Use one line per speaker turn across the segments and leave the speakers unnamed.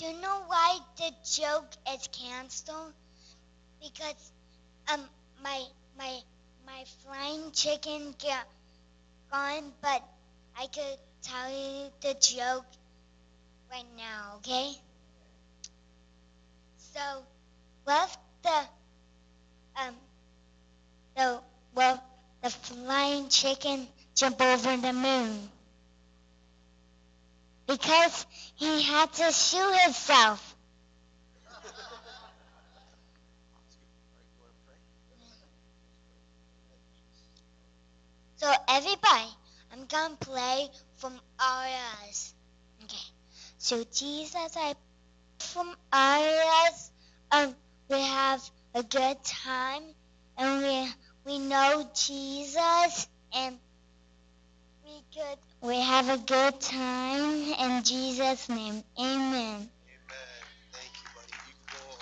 do you know why the joke is canceled? Because um my my my flying chicken got gone, but I could tell you the joke right now, okay? So, what the um the well the flying chicken jump over the moon? Because he had to shoot himself. So everybody, I'm gonna play from Arias. Okay. So Jesus, I from Arias, um, we have a good time, and we we know Jesus, and we could we have a good time in Jesus' name. Amen.
Amen. You, buddy. You can go.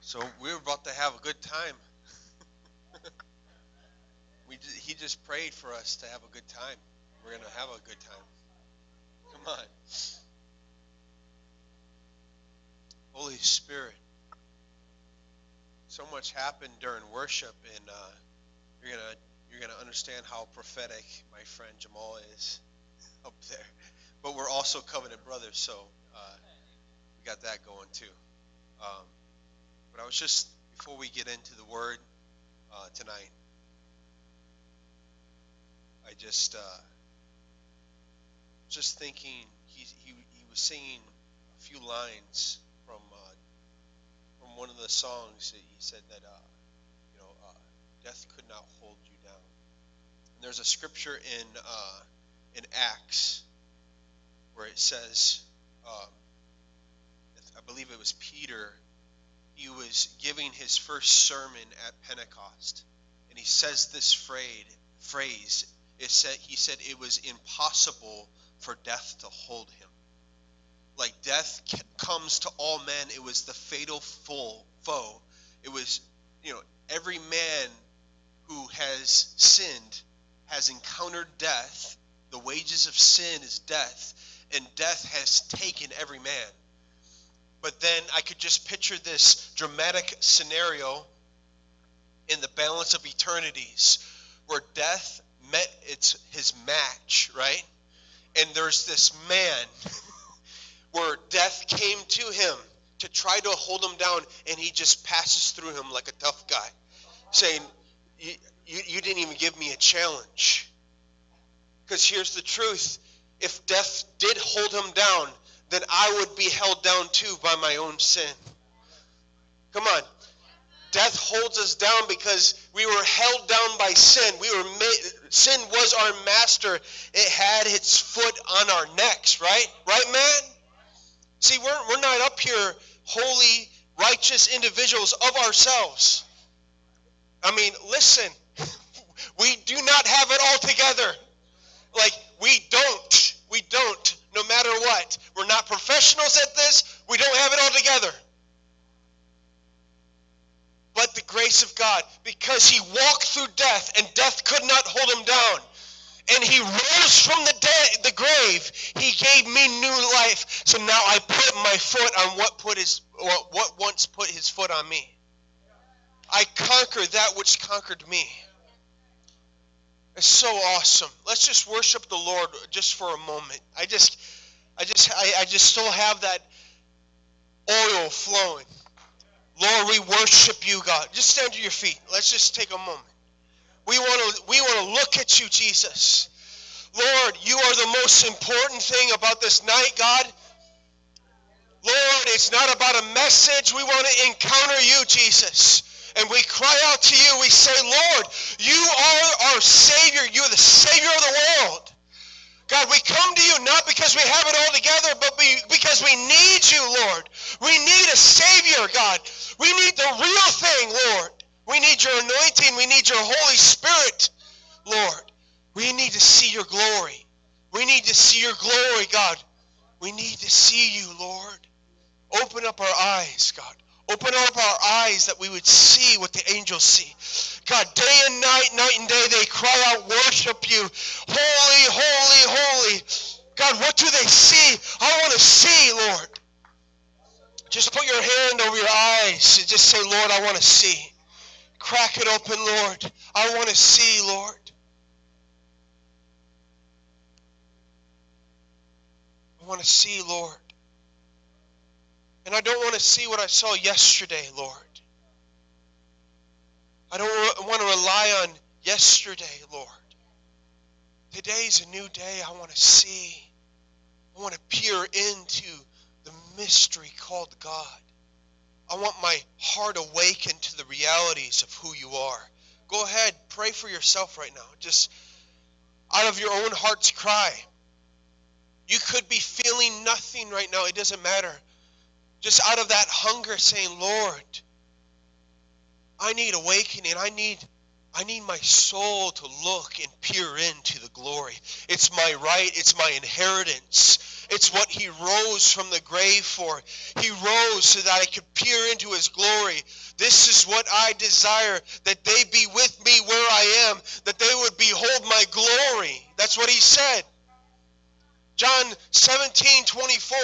So we're about to have a good time. we ju- he just prayed for us to have a good time. We're gonna have a good time. Come on. Holy Spirit. So much happened during worship, and uh, you're gonna you're gonna understand how prophetic my friend Jamal is up there. But we're also covenant brothers, so uh, we got that going too. Um, but I was just before we get into the word uh, tonight, I just uh, just thinking he, he he was singing a few lines from uh, from one of the songs that he said that uh, you know uh, death could not hold there's a scripture in uh, in Acts where it says, um, I believe it was Peter. He was giving his first sermon at Pentecost, and he says this phrase. Phrase. It said he said it was impossible for death to hold him. Like death comes to all men, it was the fatal full foe. It was, you know, every man who has sinned has encountered death. The wages of sin is death, and death has taken every man. But then I could just picture this dramatic scenario in the balance of eternities where death met its his match, right? And there's this man where death came to him to try to hold him down, and he just passes through him like a tough guy, saying, You, you, didn't even give me a challenge. Because here's the truth if death did hold him down, then I would be held down too by my own sin. Come on. Death holds us down because we were held down by sin. We were made, sin was our master. It had its foot on our necks, right? Right, man? See, we're, we're not up here holy, righteous individuals of ourselves. I mean, listen, we do not have it all together. Like, we don't. We don't, no matter what. We're not professionals at this. We don't have it all together. But the grace of God, because he walked through death and death could not hold him down, and he rose from the dead, the grave, he gave me new life. So now I put my foot on what put his what, what once put his foot on me. I conquer that which conquered me. It's so awesome. Let's just worship the Lord just for a moment. I just, I just, I, I just still have that oil flowing. Lord, we worship you, God. Just stand to your feet. Let's just take a moment. We want to, we want to look at you, Jesus. Lord, you are the most important thing about this night, God. Lord, it's not about a message. We want to encounter you, Jesus and we cry out to you. We say, Lord, you are our Savior. You are the Savior of the world. God, we come to you not because we have it all together, but we, because we need you, Lord. We need a Savior, God. We need the real thing, Lord. We need your anointing. We need your Holy Spirit, Lord. We need to see your glory. We need to see your glory, God. We need to see you, Lord. Open up our eyes, God. Open up our eyes that we would see what the angels see. God, day and night, night and day, they cry out, worship you. Holy, holy, holy. God, what do they see? I want to see, Lord. Just put your hand over your eyes and just say, Lord, I want to see. Crack it open, Lord. I want to see, Lord. I want to see, Lord. And I don't want to see what I saw yesterday, Lord. I don't want to rely on yesterday, Lord. Today's a new day. I want to see. I want to peer into the mystery called God. I want my heart awakened to the realities of who you are. Go ahead, pray for yourself right now. Just out of your own heart's cry. You could be feeling nothing right now. It doesn't matter. Just out of that hunger saying, Lord, I need awakening. I need I need my soul to look and peer into the glory. It's my right, it's my inheritance. It's what he rose from the grave for. He rose so that I could peer into his glory. This is what I desire that they be with me where I am, that they would behold my glory. That's what he said. John 17, 24,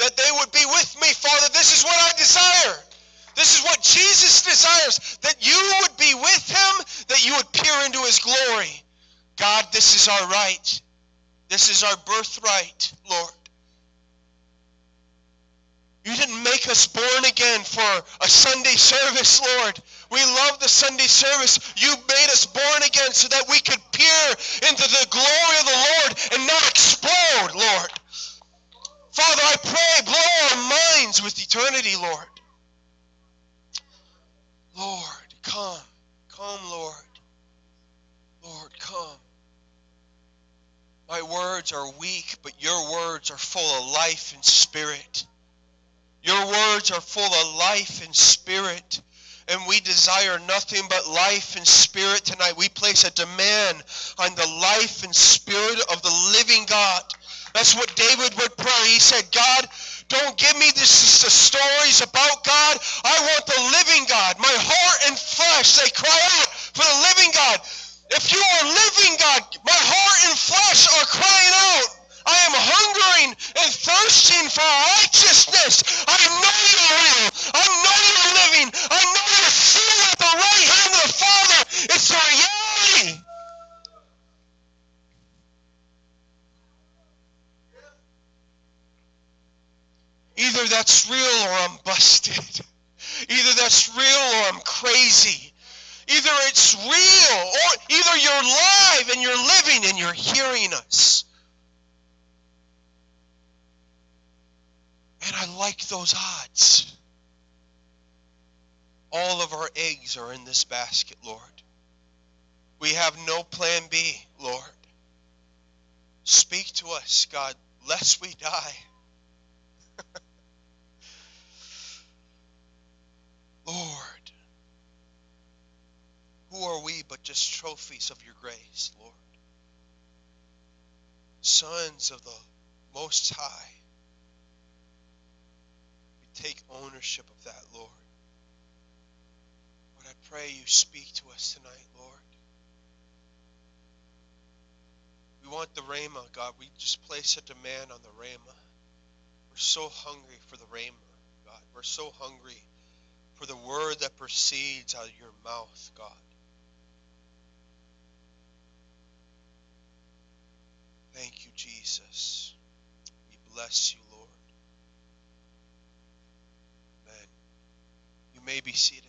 that they would be with me, Father. This is what I desire. This is what Jesus desires that you would be with him, that you would peer into his glory. God, this is our right. This is our birthright, Lord. You didn't make us born again for a Sunday service, Lord. We love the Sunday service. You made us born again so that we could peer into the glory of the Lord and not explode, Lord. Father, I pray, blow our minds with eternity, Lord. Lord, come. Come, Lord. Lord, come. My words are weak, but your words are full of life and spirit. Your words are full of life and spirit. And we desire nothing but life and spirit tonight. We place a demand on the life and spirit of the living God. That's what David would pray. He said, God, don't give me this, the stories about God. I want the living God. My heart and flesh, they cry out for the living God. If you are living God, my heart and flesh are crying out. I am hungering and thirsting for righteousness. I know you're real. I know you're living. I know you're sitting at the right hand of the Father. It's a reality. Either that's real or I'm busted. Either that's real or I'm crazy. Either it's real or either you're live and you're living and you're hearing us. And I like those odds. All of our eggs are in this basket, Lord. We have no plan B, Lord. Speak to us, God, lest we die. Lord, who are we but just trophies of your grace, Lord? Sons of the Most High. We take ownership of that, Lord. Lord, I pray you speak to us tonight, Lord. We want the Rhema, God. We just place a demand on the Rhema. We're so hungry for the Rhema, God. We're so hungry for the word that proceeds out of your mouth, God. Thank you, Jesus. We bless you, Lord. Amen. You may be seated.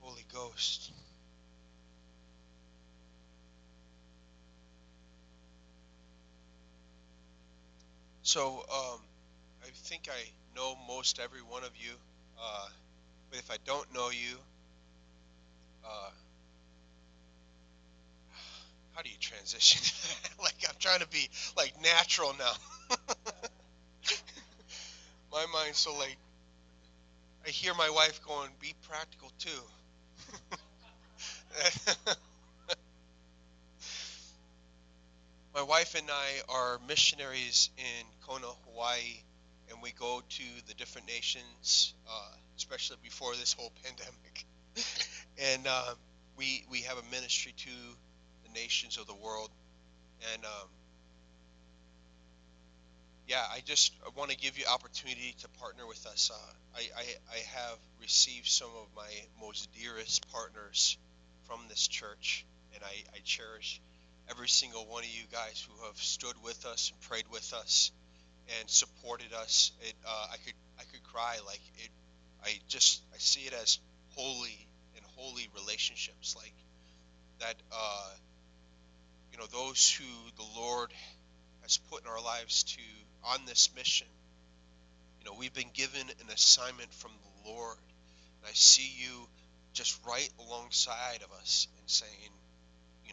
Holy Ghost. So, um, I think I know most every one of you, uh, but if I don't know you, uh, how do you transition? like I'm trying to be like natural now. my mind's so like I hear my wife going, "Be practical too." my wife and I are missionaries in Kona, Hawaii, and we go to the different nations, uh, especially before this whole pandemic. and uh, we we have a ministry to the nations of the world, and um, yeah, I just want to give you opportunity to partner with us. Uh, I, I I have received some of my most dearest partners from this church, and I, I cherish every single one of you guys who have stood with us and prayed with us and supported us. It uh, I could I could cry like it. I just I see it as holy and holy relationships like that. Uh, you know those who the Lord has put in our lives to on this mission. You know we've been given an assignment from the Lord, and I see you just right alongside of us and saying,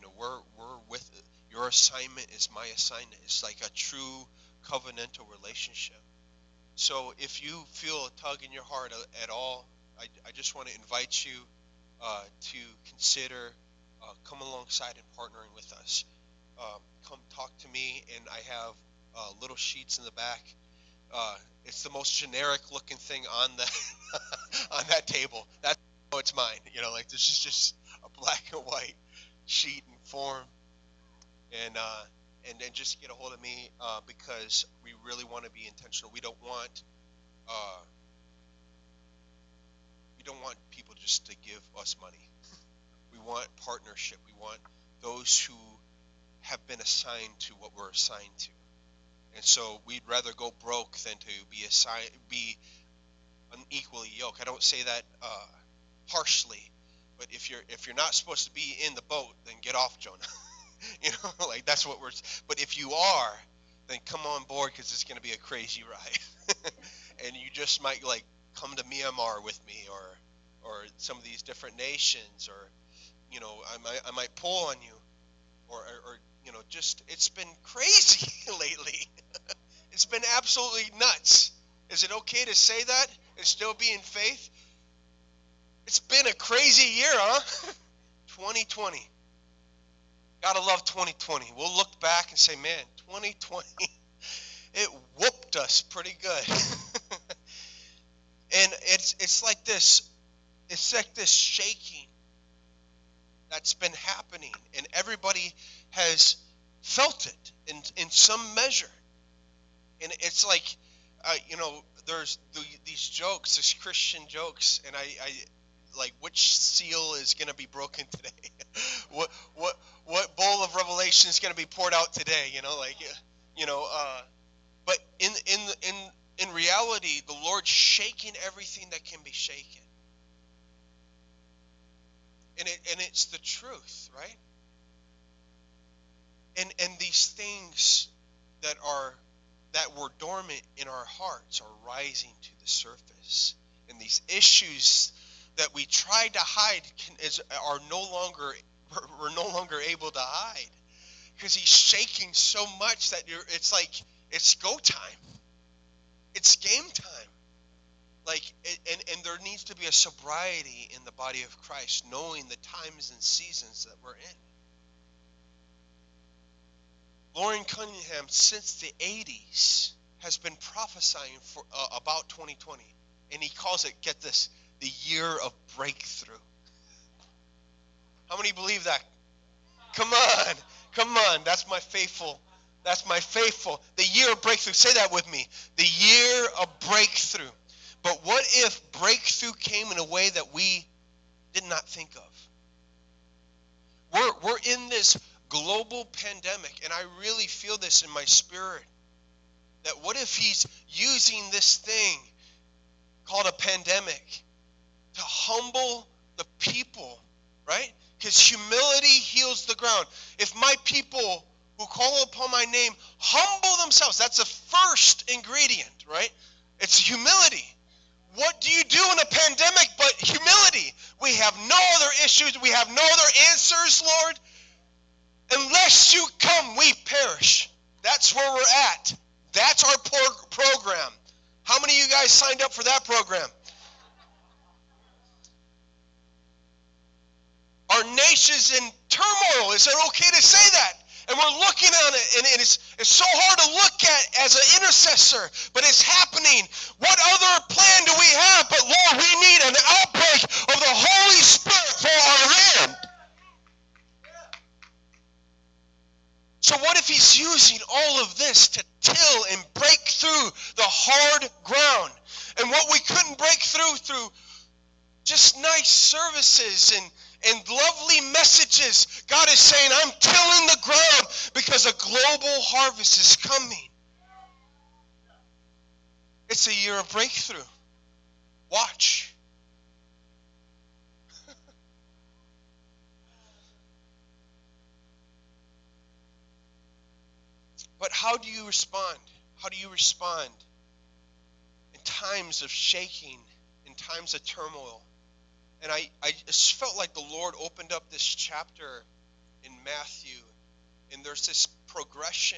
know, we're we're with it. your assignment is my assignment. It's like a true covenantal relationship. So if you feel a tug in your heart at all, I, I just want to invite you uh, to consider uh, come alongside and partnering with us. Um, come talk to me, and I have uh, little sheets in the back. Uh, it's the most generic looking thing on the on that table. That's oh, it's mine. You know, like this is just a black and white sheet form, and uh, and then just get a hold of me uh, because we really want to be intentional. We don't want uh, we don't want people just to give us money. We want partnership. We want those who have been assigned to what we're assigned to, and so we'd rather go broke than to be assigned be unequally yoked. I don't say that uh, harshly, but if you're if you're not supposed to be in the boat, then get off, Jonah. you know, like that's what we're. But if you are, then come on board because it's going to be a crazy ride, and you just might like come to Myanmar with me, or or some of these different nations, or you know, I might I might pull on you, or or, or you know, just it's been crazy lately. it's been absolutely nuts. Is it okay to say that and still be in faith? It's been a crazy year, huh? 2020. Gotta love 2020. We'll look back and say, man, 2020, it whooped us pretty good. and it's it's like this, it's like this shaking that's been happening, and everybody has felt it in in some measure. And it's like, uh, you know, there's the, these jokes, these Christian jokes, and I, I like which seal is going to be broken today? What what what bowl of revelation is going to be poured out today you know like you know uh, but in in in in reality the lord's shaking everything that can be shaken. And it and it's the truth right? And and these things that are that were dormant in our hearts are rising to the surface. And these issues that we tried to hide can, is, are no longer we're, no longer able to hide. Because he's shaking so much that you're it's like it's go time. It's game time. Like and and there needs to be a sobriety in the body of christ knowing the times and seasons that we're in. Loren cunningham since the 80s has been prophesying for uh, about 2020 and he calls it get this the year of breakthrough. How many believe that? Come on. Come on. That's my faithful. That's my faithful. The year of breakthrough. Say that with me. The year of breakthrough. But what if breakthrough came in a way that we did not think of? We're, we're in this global pandemic, and I really feel this in my spirit. That what if he's using this thing called a pandemic to humble the people, right? Because humility heals the ground. If my people who call upon my name humble themselves, that's the first ingredient, right? It's humility. What do you do in a pandemic but humility? We have no other issues, we have no other answers, Lord. Unless you come, we perish. That's where we're at. That's our pro- program. How many of you guys signed up for that program? Our nation's in turmoil. Is it okay to say that? And we're looking at it, and it's, it's so hard to look at as an intercessor, but it's happening. What other plan do we have? But Lord, we need an outbreak of the Holy Spirit for our land. So, what if He's using all of this to till and break through the hard ground? And what we couldn't break through through just nice services and and lovely messages, God is saying, I'm tilling the ground because a global harvest is coming. It's a year of breakthrough. Watch. but how do you respond? How do you respond in times of shaking, in times of turmoil? And I, I just felt like the Lord opened up this chapter in Matthew, and there's this progression.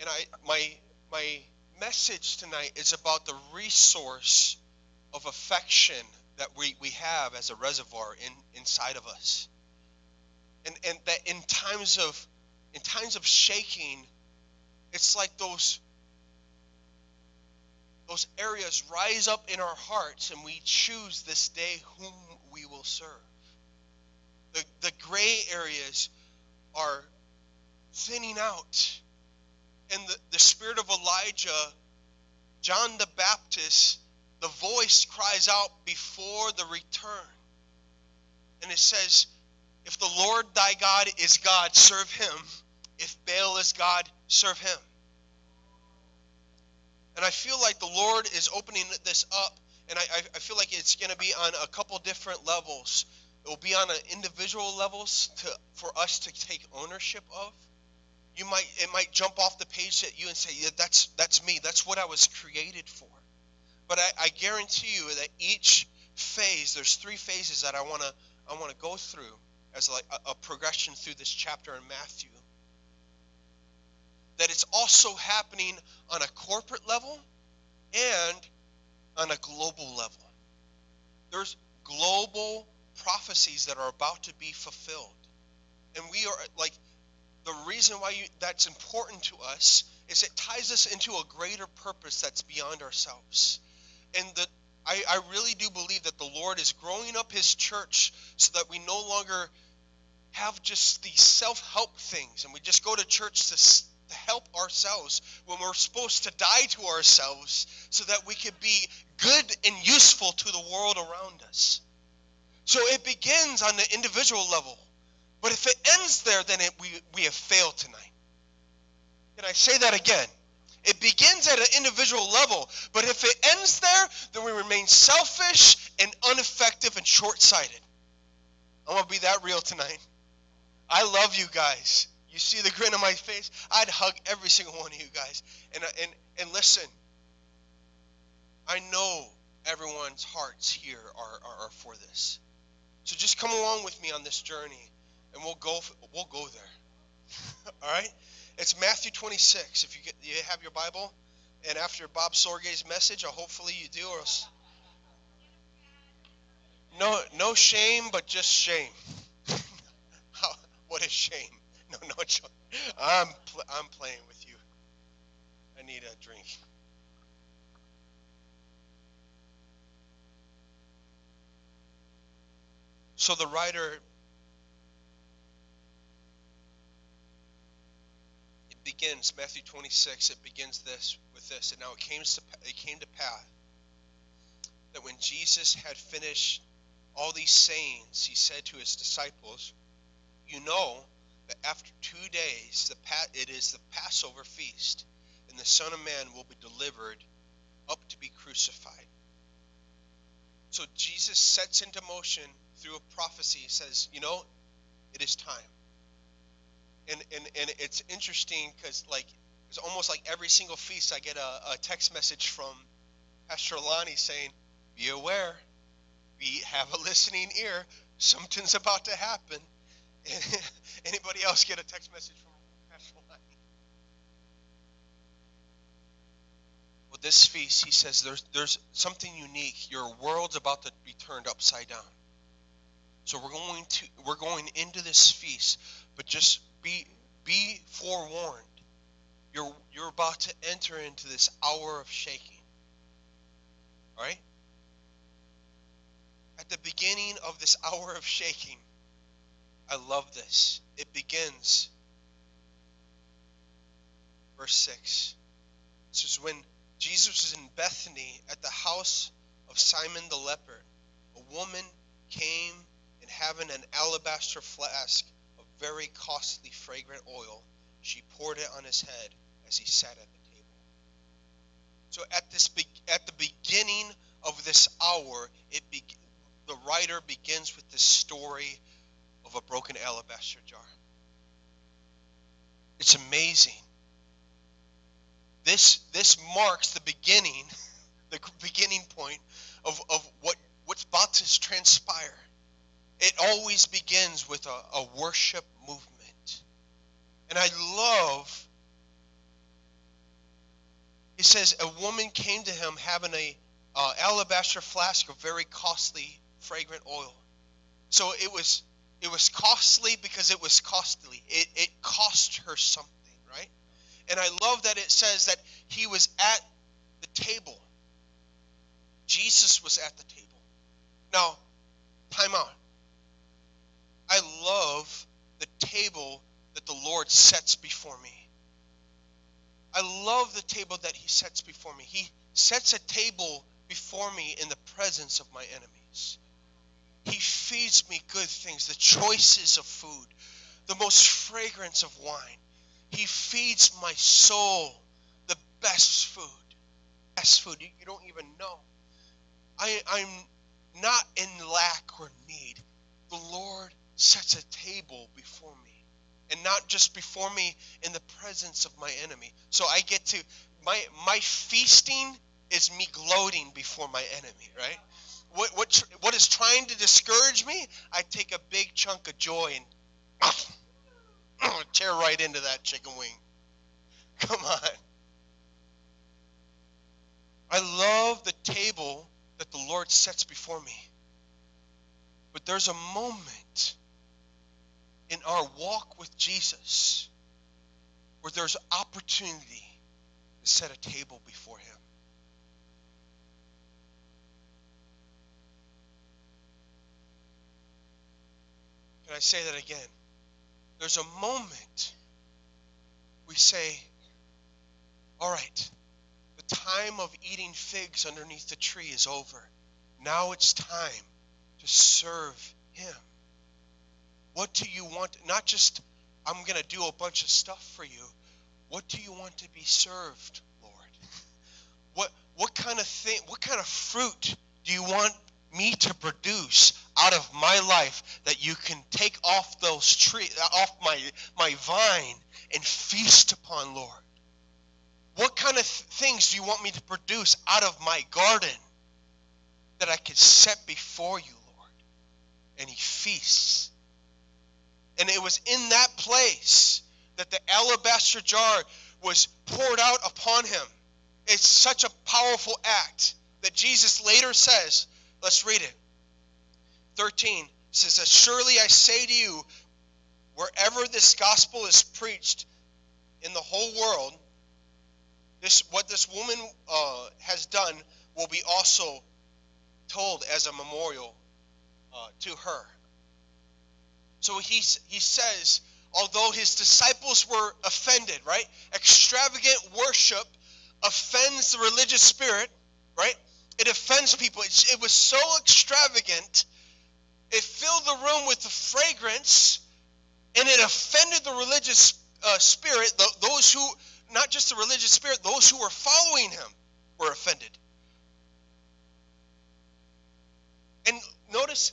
And I my my message tonight is about the resource of affection that we, we have as a reservoir in, inside of us. And, and that in times of in times of shaking, it's like those those areas rise up in our hearts and we choose this day whom we will serve. The, the gray areas are thinning out and the, the spirit of Elijah, John the Baptist, the voice cries out before the return. And it says, If the Lord thy God is God, serve him. If Baal is God, serve him. And I feel like the Lord is opening this up, and I, I feel like it's going to be on a couple different levels. It will be on an individual levels to, for us to take ownership of you might it might jump off the page at you and say, yeah, that's that's me. That's what I was created for. But I, I guarantee you that each phase, there's three phases that I wanna I wanna go through as like a, a progression through this chapter in Matthew. That it's also happening on a corporate level and on a global level. There's global prophecies that are about to be fulfilled. And we are like the reason why you, that's important to us is it ties us into a greater purpose that's beyond ourselves. And the, I, I really do believe that the Lord is growing up His church so that we no longer have just these self help things and we just go to church to, to help ourselves when we're supposed to die to ourselves so that we could be good and useful to the world around us. So it begins on the individual level but if it ends there, then it, we, we have failed tonight. Can I say that again? It begins at an individual level, but if it ends there, then we remain selfish and ineffective and short sighted. I want to be that real tonight. I love you guys. You see the grin on my face? I'd hug every single one of you guys. And, uh, and, and listen, I know everyone's hearts here are, are, are for this. So just come along with me on this journey and we'll go we'll go there. All right? It's Matthew 26. If you get you have your Bible, and after Bob Sorge's message, or hopefully you do, or no no shame, but just shame. what a shame! No no, I'm pl- I'm playing with you. I need a drink. So the writer it begins Matthew 26. It begins this with this, and now it came to it came to pass that when Jesus had finished all these sayings, he said to his disciples, "You know after two days the it is the Passover feast, and the Son of Man will be delivered up to be crucified." So Jesus sets into motion through a prophecy. He says, "You know, it is time." and and, and it's interesting because like it's almost like every single feast I get a, a text message from Pastor Lonnie saying, "Be aware, we have a listening ear. Something's about to happen." Anybody else get a text message from Pastor Lonnie? Well, this feast, he says, there's there's something unique. Your world's about to be turned upside down. So we're going to we're going into this feast, but just be be forewarned. You're you're about to enter into this hour of shaking. All right? At the beginning of this hour of shaking, I love this. It begins verse 6. This is when Jesus was in Bethany at the house of Simon the leper. A woman came and having an alabaster flask of very costly fragrant oil, she poured it on his head as he sat at the table. So at this at the beginning of this hour, it be, the writer begins with this story of a broken alabaster jar. It's amazing. This this marks the beginning, the beginning point of, of what, what's about to transpire. It always begins with a, a worship movement. And I love, he says, a woman came to him having a uh, alabaster flask of very costly fragrant oil. So it was it was costly because it was costly. It, it cost her something, right? And I love that it says that he was at the table. Jesus was at the table. Now, time out. I love the table that the Lord sets before me. I love the table that He sets before me. He sets a table before me in the presence of my enemies. He feeds me good things, the choices of food, the most fragrance of wine. He feeds my soul the best food. Best food. You, you don't even know. I, I'm not in lack or need. The Lord sets a table before me. And not just before me in the presence of my enemy. So I get to my my feasting is me gloating before my enemy, right? What what what is trying to discourage me, I take a big chunk of joy and tear right into that chicken wing. Come on. I love the table that the Lord sets before me. But there's a moment in our walk with Jesus where there's opportunity to set a table before Him. Can I say that again? There's a moment we say, all right, the time of eating figs underneath the tree is over. Now it's time to serve Him. What do you want? Not just, I'm going to do a bunch of stuff for you. What do you want to be served, Lord? What, what kind of thing, what kind of fruit do you want me to produce out of my life that you can take off those tree off my my vine and feast upon lord what kind of things do you want me to produce out of my garden that I could set before you, Lord? And he feasts. And it was in that place that the alabaster jar was poured out upon him. It's such a powerful act that Jesus later says, let's read it. 13 says, Surely I say to you, wherever this gospel is preached in the whole world, this, what this woman uh, has done will be also told as a memorial uh, to her. So he, he says, although his disciples were offended, right? Extravagant worship offends the religious spirit, right? It offends people. It, it was so extravagant, it filled the room with the fragrance, and it offended the religious uh, spirit, the, those who not just the religious spirit, those who were following him were offended. And notice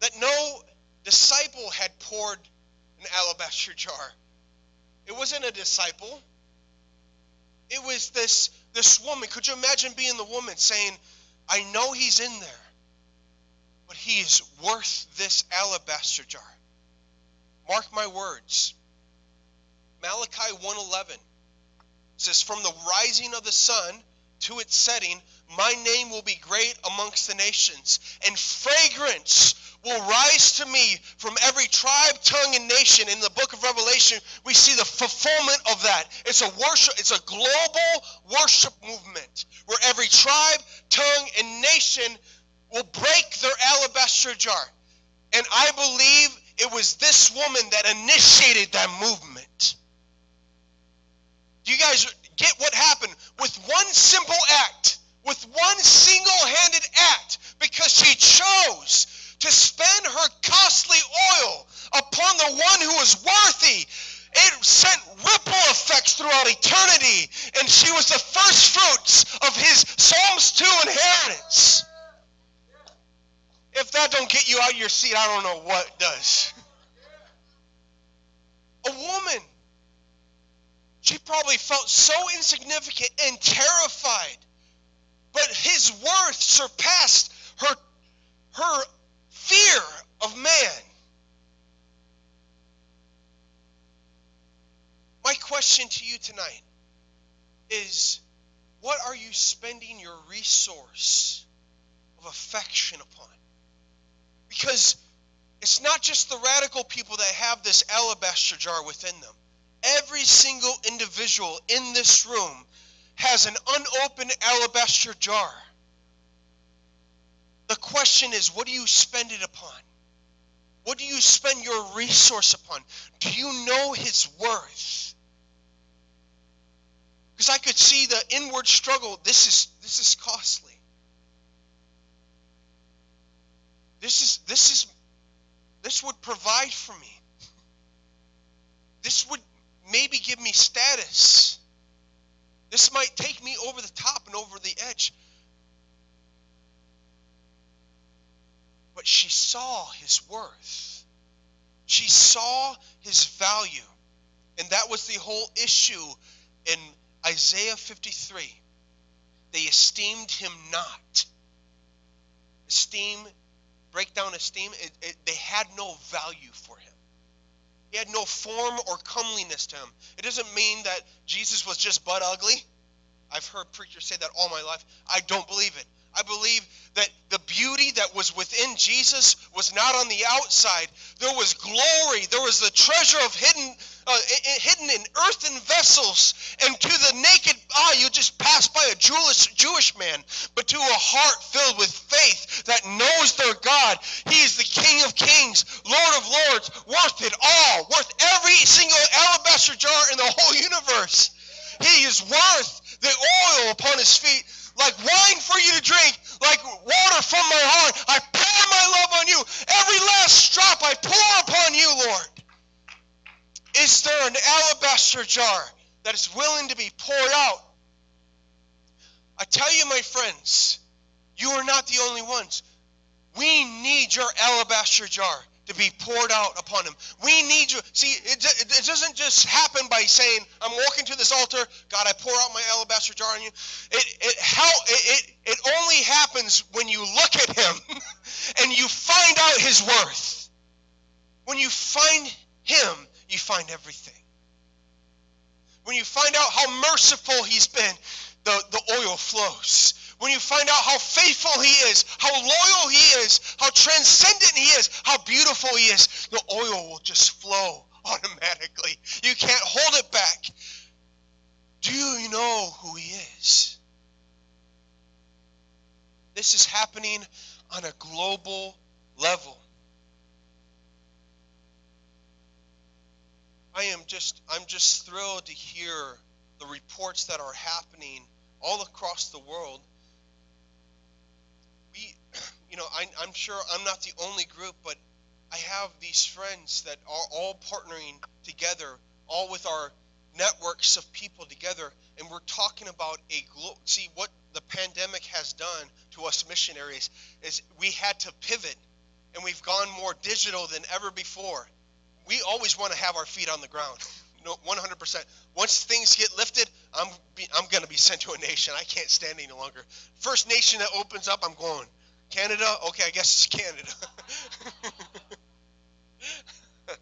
that no disciple had poured an alabaster jar. It wasn't a disciple. It was this this woman. Could you imagine being the woman saying, "I know he's in there, but he is worth this alabaster jar." Mark my words. Malachi 1:11 says, From the rising of the sun to its setting, my name will be great amongst the nations, and fragrance will rise to me from every tribe, tongue, and nation. In the book of Revelation, we see the fulfillment of that. It's a worship, it's a global worship movement where every tribe, tongue, and nation will break their alabaster jar. And I believe it was this woman that initiated that movement. Do you guys get what happened with one simple act, with one single handed act, because she chose to spend her costly oil upon the one who was worthy. It sent ripple effects throughout eternity, and she was the first fruits of his Psalms 2 inheritance. If that don't get you out of your seat, I don't know what does. A woman. She probably felt so insignificant and terrified. But his worth surpassed her, her fear of man. My question to you tonight is what are you spending your resource of affection upon? Because it's not just the radical people that have this alabaster jar within them. Every single individual in this room has an unopened alabaster jar. The question is, what do you spend it upon? What do you spend your resource upon? Do you know his worth? Because I could see the inward struggle. This is this is costly. This is this is this would provide for me. This would maybe give me status. This might take me over the top and over the edge. But she saw his worth. She saw his value. And that was the whole issue in Isaiah 53. They esteemed him not. Esteem break down esteem, it, it, they had no value for him. He had no form or comeliness to him. It doesn't mean that Jesus was just butt ugly. I've heard preachers say that all my life. I don't believe it. I believe that the beauty that was within Jesus was not on the outside. There was glory. There was the treasure of hidden, uh, hidden in earthen vessels. And to the naked eye, you just pass by a Jewish, Jewish man. But to a heart filled with faith that knows their God, He is the King of kings, Lord of lords, worth it all, worth every single alabaster jar in the whole universe. He is worth the oil upon His feet like wine for you to drink, like water from my heart. I pour my love on you. Every last drop I pour upon you, Lord. Is there an alabaster jar that is willing to be poured out? I tell you, my friends, you are not the only ones. We need your alabaster jar to be poured out upon him. We need you. See, it, it doesn't just happen by saying, I'm walking to this altar, God, I pour out my alabaster jar on you. It, it, how, it, it, it only happens when you look at him and you find out his worth. When you find him, you find everything. When you find out how merciful he's been, the, the oil flows when you find out how faithful he is, how loyal he is, how transcendent he is, how beautiful he is, the oil will just flow automatically. You can't hold it back. Do you know who he is? This is happening on a global level. I am just I'm just thrilled to hear the reports that are happening all across the world We, you know, I, I'm sure I'm not the only group, but I have these friends that are all partnering together, all with our networks of people together, and we're talking about a glo- see what the pandemic has done to us missionaries is we had to pivot, and we've gone more digital than ever before. We always want to have our feet on the ground. No, 100%. Once things get lifted, I'm be, I'm going to be sent to a nation. I can't stand any longer. First nation that opens up, I'm going. Canada? Okay, I guess it's Canada.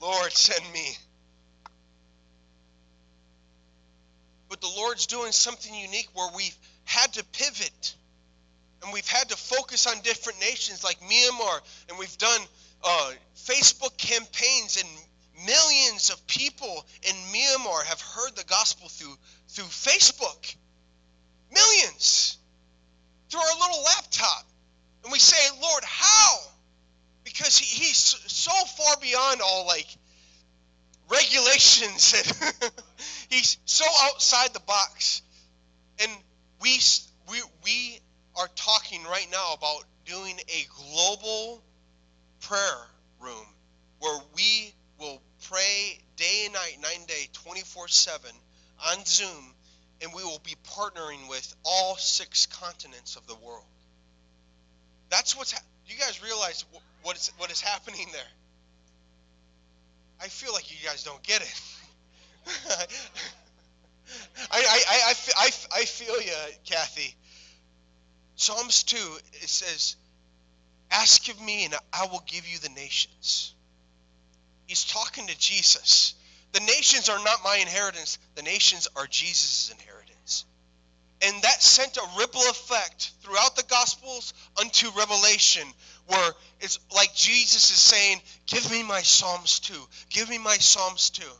Lord, send me. But the Lord's doing something unique where we've had to pivot and we've had to focus on different nations like Myanmar, and we've done uh, Facebook campaigns, and millions of people in Myanmar have heard the gospel through through Facebook. Millions through our little laptop. And we say, Lord, how? Because he, he's so far beyond all like regulations. And he's so outside the box. And we, we, we are talking right now about doing a global prayer room where we will pray day and night, nine day, 24 7 on Zoom, and we will be partnering with all six continents of the world. That's what's. Ha- you guys realize what is what is happening there? I feel like you guys don't get it. I, I, I, I, I feel you, Kathy. Psalms 2, it says, Ask of me, and I will give you the nations. He's talking to Jesus. The nations are not my inheritance, the nations are Jesus' inheritance. And that sent a ripple effect throughout the Gospels unto Revelation, where it's like Jesus is saying, Give me my Psalms too. Give me my Psalms too.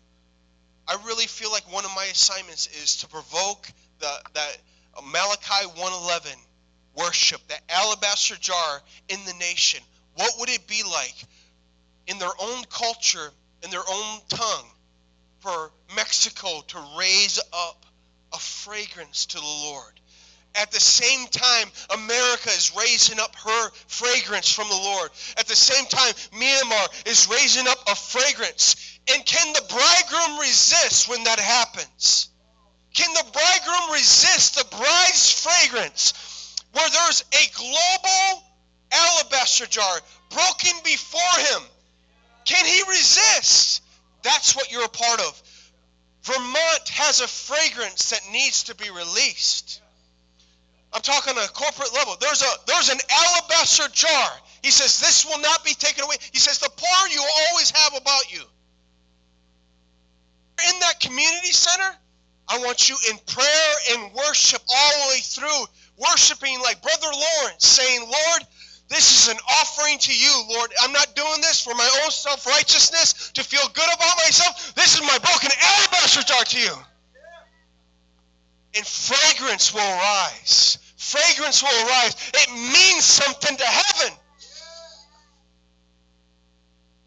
I really feel like one of my assignments is to provoke the, that Malachi 111 worship, that alabaster jar in the nation. What would it be like in their own culture, in their own tongue, for Mexico to raise up a fragrance to the Lord? At the same time, America is raising up her fragrance from the Lord. At the same time, Myanmar is raising up a fragrance. And can the bridegroom resist when that happens? Can the bridegroom resist the bride's fragrance where there's a global alabaster jar broken before him? Can he resist? That's what you're a part of. Vermont has a fragrance that needs to be released. I'm talking a corporate level. There's a there's an alabaster jar. He says this will not be taken away. He says the poor you always have about you. In that community center, I want you in prayer and worship all the way through, worshiping like Brother Lawrence, saying, Lord, this is an offering to you, Lord. I'm not doing this for my own self righteousness to feel good about myself. This is my broken alabaster jar to you. And fragrance will rise. Fragrance will arise. It means something to heaven.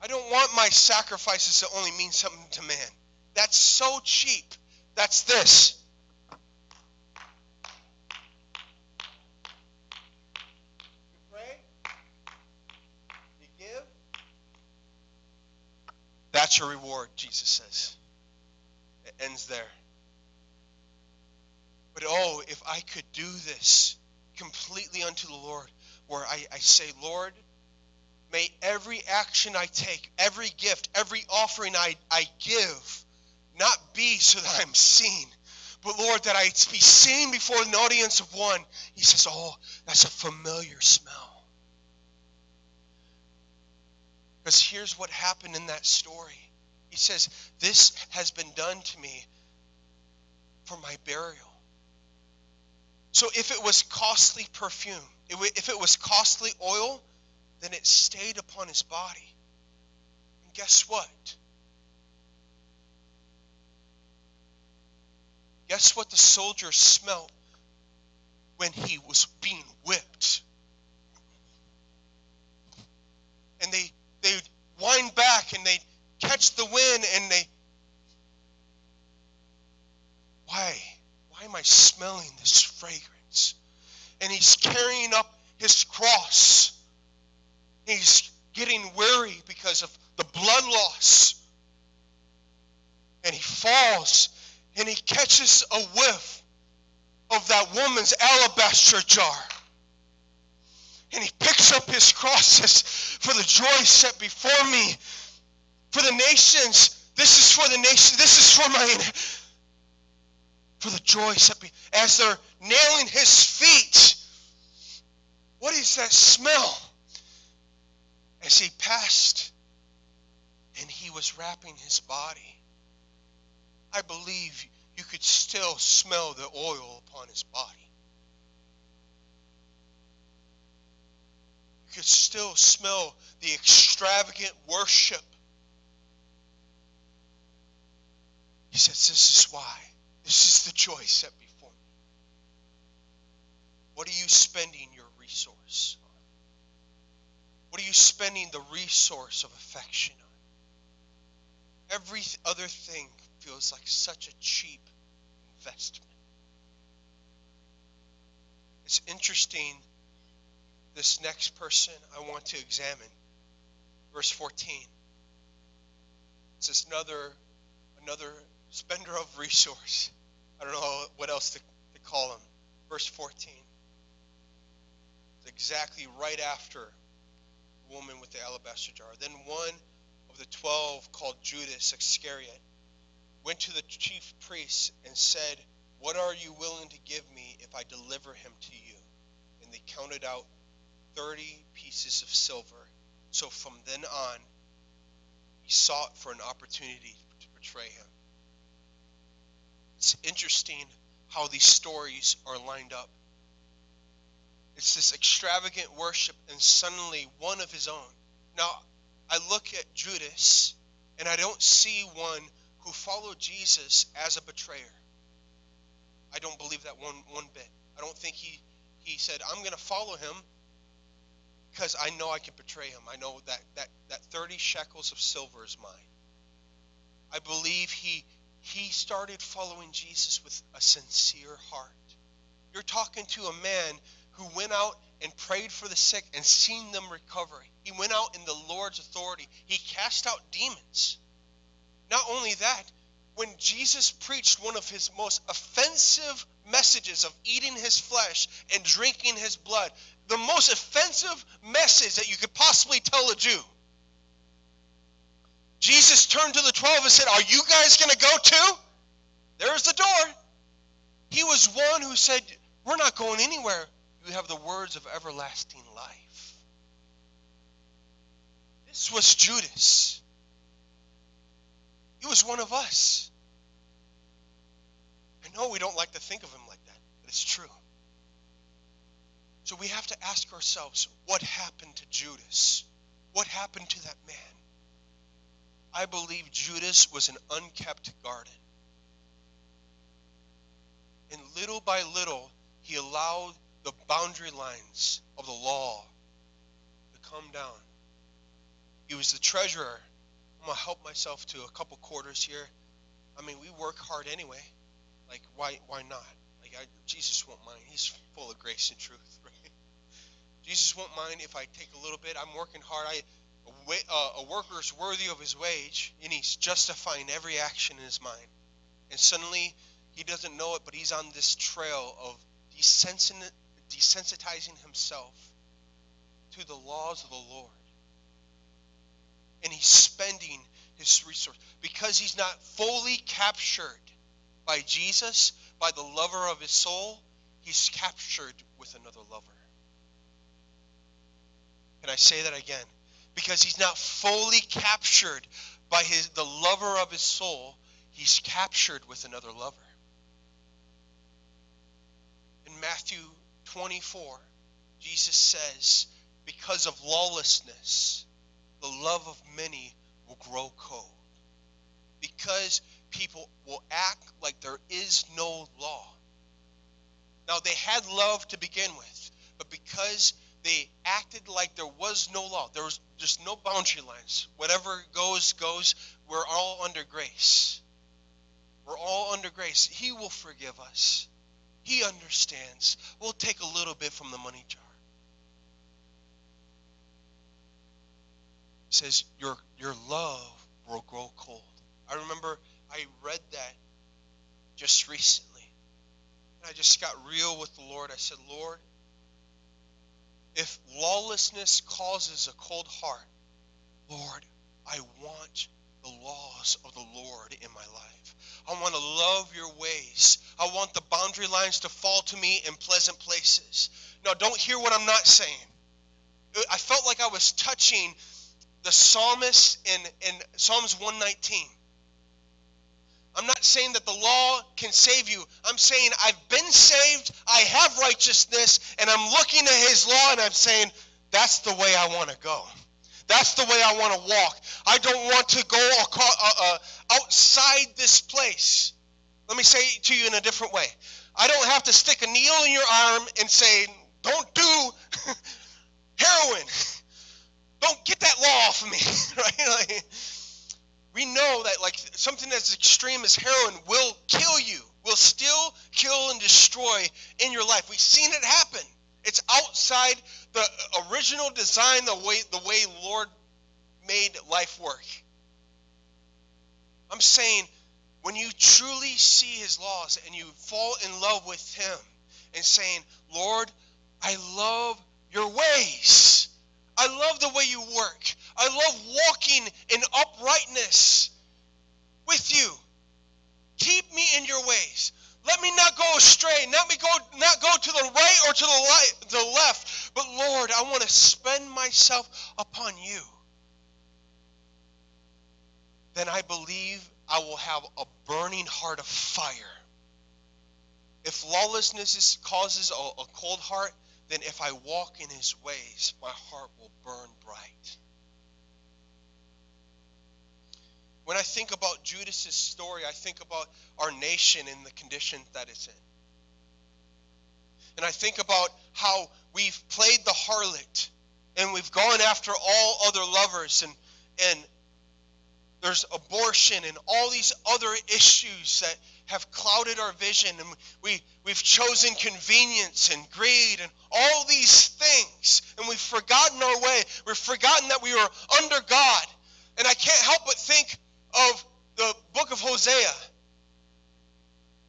I don't want my sacrifices to only mean something to man. That's so cheap. That's this. That's your reward, Jesus says. It ends there. But oh, if I could do this completely unto the Lord, where I, I say, Lord, may every action I take, every gift, every offering I, I give, not be so that I'm seen, but Lord, that I be seen before an audience of one. He says, Oh, that's a familiar smell. Because here's what happened in that story. He says, This has been done to me for my burial. So if it was costly perfume, if it was costly oil, then it stayed upon his body. And guess what? Guess what the soldiers smelt when he was being whipped? And they they'd wind back and they'd catch the wind and they why? Why am I smelling this fragrance? And he's carrying up his cross. He's getting weary because of the blood loss. And he falls and he catches a whiff of that woman's alabaster jar. And he picks up his crosses for the joy set before me. For the nations, this is for the nation, this is for my for the joy set be as they're nailing his feet. What is that smell? As he passed and he was wrapping his body I believe you could still smell the oil upon his body. Could still smell the extravagant worship. He says, This is why. This is the joy set before me. What are you spending your resource on? What are you spending the resource of affection on? Every other thing feels like such a cheap investment. It's interesting, this next person I want to examine. Verse 14. It's says another another spender of resource. I don't know what else to, to call him. Verse 14. It's exactly right after the woman with the alabaster jar. Then one of the twelve, called Judas Iscariot, went to the chief priests and said, What are you willing to give me if I deliver him to you? And they counted out 30 pieces of silver. So from then on, he sought for an opportunity to betray him. It's interesting how these stories are lined up. It's this extravagant worship, and suddenly one of his own. Now, I look at Judas, and I don't see one who followed Jesus as a betrayer. I don't believe that one one bit. I don't think he he said, "I'm going to follow him because I know I can betray him. I know that that that 30 shekels of silver is mine." I believe he he started following Jesus with a sincere heart. You're talking to a man who went out and prayed for the sick and seen them recover. He went out in the Lord's authority. He cast out demons. Not only that, when Jesus preached one of his most offensive messages of eating his flesh and drinking his blood, the most offensive message that you could possibly tell a Jew. Jesus turned to the 12 and said, Are you guys going to go too? There's the door. He was one who said, We're not going anywhere. You have the words of everlasting life. This was Judas. He was one of us. I know we don't like to think of him like that, but it's true. So we have to ask ourselves what happened to Judas? What happened to that man? I believe Judas was an unkept garden. And little by little, he allowed the boundary lines of the law to come down. He was the treasurer. I'm going to help myself to a couple quarters here. I mean, we work hard anyway. Like, why, why not? Like, I, Jesus won't mind. He's full of grace and truth? Jesus won't mind if I take a little bit. I'm working hard. I, a, uh, a worker is worthy of his wage, and he's justifying every action in his mind. And suddenly, he doesn't know it, but he's on this trail of desensitizing himself to the laws of the Lord. And he's spending his resource because he's not fully captured by Jesus, by the lover of his soul, he's captured with another lover. Can I say that again? Because he's not fully captured by his the lover of his soul, he's captured with another lover. In Matthew 24, Jesus says, because of lawlessness, the love of many will grow cold. Because people will act like there is no law. Now, they had love to begin with, but because they acted like there was no law, there was just no boundary lines. Whatever goes, goes. We're all under grace. We're all under grace. He will forgive us. He understands. We'll take a little bit from the money jar. He says, Your your love will grow cold. I remember I read that just recently. And I just got real with the Lord. I said, Lord, if lawlessness causes a cold heart, Lord, I want the laws of the Lord in my life. I want to love your ways. I want the boundary lines to fall to me in pleasant places. Now, don't hear what I'm not saying. I felt like I was touching the psalmist in, in Psalms 119. I'm not saying that the law can save you. I'm saying I've been saved, I have righteousness, and I'm looking at his law and I'm saying, that's the way I want to go. That's the way I want to walk. I don't want to go uh, uh, outside this place. Let me say it to you in a different way. I don't have to stick a needle in your arm and say, don't do heroin. Don't get that law off of me. right? We know that like something as extreme as heroin will kill you, will still kill and destroy in your life. We've seen it happen. It's outside the original design, the way the way Lord made life work. I'm saying when you truly see his laws and you fall in love with him and saying, Lord, I love your ways. I love the way you work. I love walking in uprightness with you. Keep me in your ways. Let me not go astray. Not me go not go to the right or to the, light, the left. But Lord, I want to spend myself upon you. Then I believe I will have a burning heart of fire. If lawlessness causes a, a cold heart, then if I walk in his ways, my heart will burn bright. When I think about Judas's story, I think about our nation and the condition that it's in. And I think about how we've played the harlot and we've gone after all other lovers and and there's abortion and all these other issues that have clouded our vision and we we've chosen convenience and greed and all these things and we've forgotten our way. We've forgotten that we are under god. And i can't help but think of the book of hosea.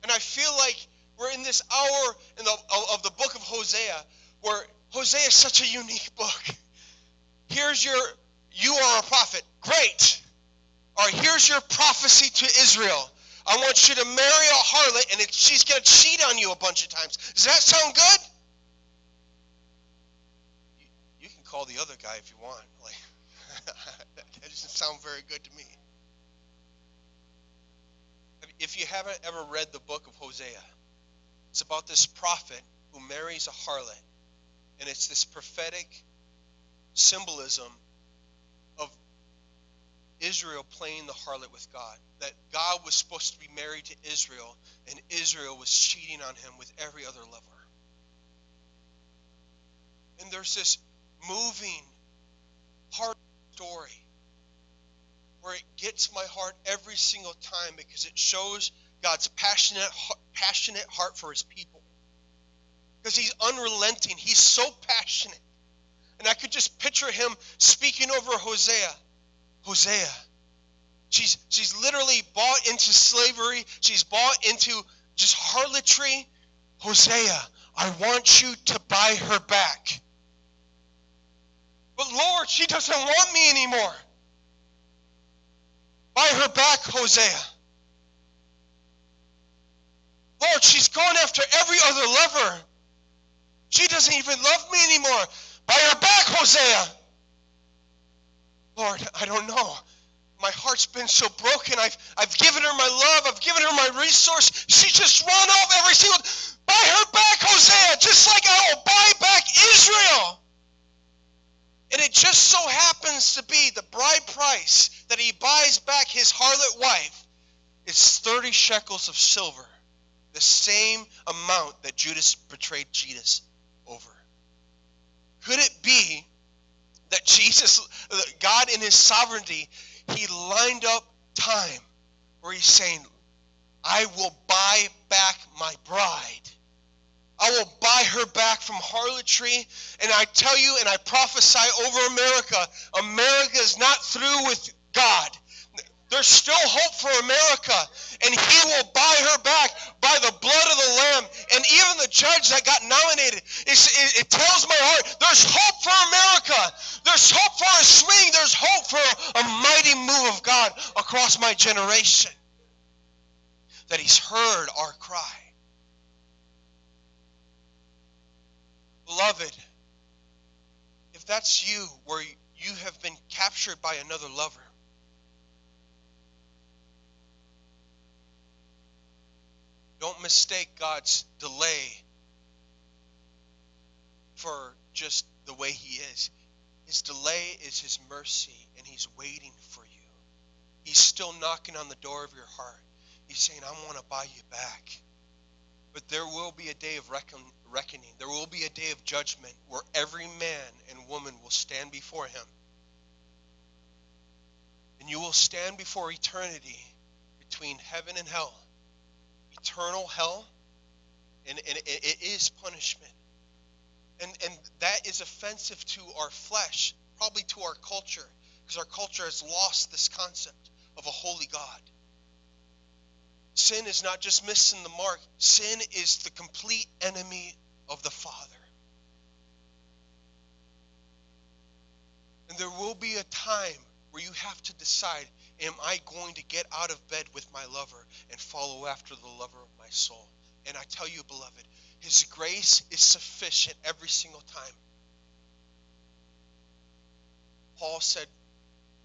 And i feel like we're in this hour in the, of the book of hosea where hosea is such a unique book. Here's your you are a prophet. Great. Right here's your prophecy to israel I want you to marry a harlot, and it, she's going to cheat on you a bunch of times. Does that sound good? You, you can call the other guy if you want. Like that doesn't sound very good to me. If you haven't ever read the book of Hosea, it's about this prophet who marries a harlot, and it's this prophetic symbolism of Israel playing the harlot with God. That God was supposed to be married to Israel, and Israel was cheating on him with every other lover. And there's this moving, heart story where it gets my heart every single time because it shows God's passionate, passionate heart for his people. Because he's unrelenting, he's so passionate. And I could just picture him speaking over Hosea Hosea. She's, she's literally bought into slavery. She's bought into just harlotry. Hosea, I want you to buy her back. But Lord, she doesn't want me anymore. Buy her back, Hosea. Lord, she's gone after every other lover. She doesn't even love me anymore. Buy her back, Hosea. Lord, I don't know. My heart's been so broken. I've, I've given her my love. I've given her my resource. She just run off every single. Buy her back, Hosea, just like I will buy back Israel. And it just so happens to be the bride price that he buys back his harlot wife is 30 shekels of silver, the same amount that Judas betrayed Jesus over. Could it be that Jesus, God in his sovereignty, he lined up time where he's saying, I will buy back my bride. I will buy her back from harlotry. And I tell you, and I prophesy over America, America is not through with God. There's still hope for America, and He will buy her back by the blood of the Lamb. And even the judge that got nominated, it, it tells my heart there's hope for America. There's hope for a swing. There's hope for a mighty move of God across my generation. That He's heard our cry. Beloved, if that's you, where you have been captured by another lover, Don't mistake God's delay for just the way He is. His delay is His mercy, and He's waiting for you. He's still knocking on the door of your heart. He's saying, I want to buy you back. But there will be a day of reckon- reckoning. There will be a day of judgment where every man and woman will stand before Him. And you will stand before eternity between heaven and hell. Eternal hell, and, and it, it is punishment. And, and that is offensive to our flesh, probably to our culture, because our culture has lost this concept of a holy God. Sin is not just missing the mark, sin is the complete enemy of the Father. And there will be a time where you have to decide am I going to get out of bed with my lover and follow after the lover of my soul? And I tell you, beloved, his grace is sufficient every single time. Paul said,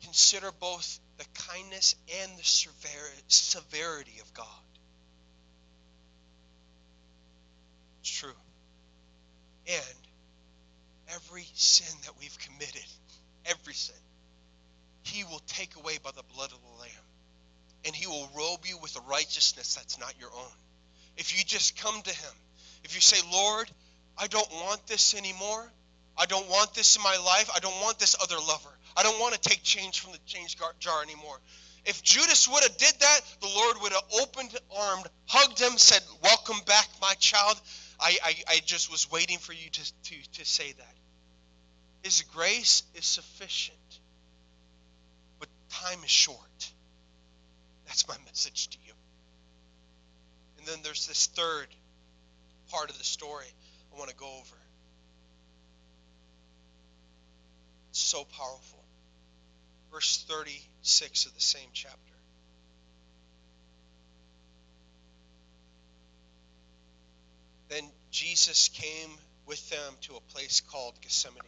Consider both the kindness and the severity of God. It's true. And every sin that we've committed, every sin, he will take away by the blood of the Lamb. And he will robe you with a righteousness that's not your own. If you just come to him, if you say, Lord, I don't want this anymore, I don't want this in my life, I don't want this other lover, I don't want to take change from the change jar anymore. If Judas would have did that, the Lord would have opened armed, hugged him, said, Welcome back, my child. I, I, I just was waiting for you to, to, to say that. His grace is sufficient, time is short. That's my message to you. And then there's this third part of the story I want to go over. It's so powerful verse 36 of the same chapter. Then Jesus came with them to a place called Gethsemane.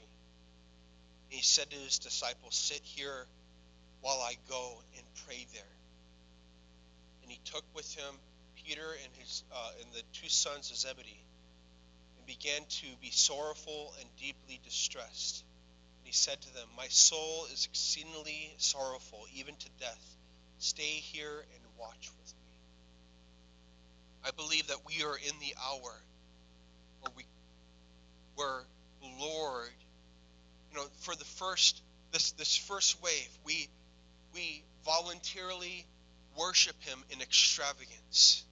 He said to his disciples, Sit here while I go and pray there. And he took with him Peter and his uh, and the two sons of Zebedee, and began to be sorrowful and deeply distressed And he said to them, My soul is exceedingly sorrowful, even to death. Stay here and watch with me. I believe that we are in the hour where we where the Lord, you know, for the first this this first wave, we we voluntarily worship him in extravagance.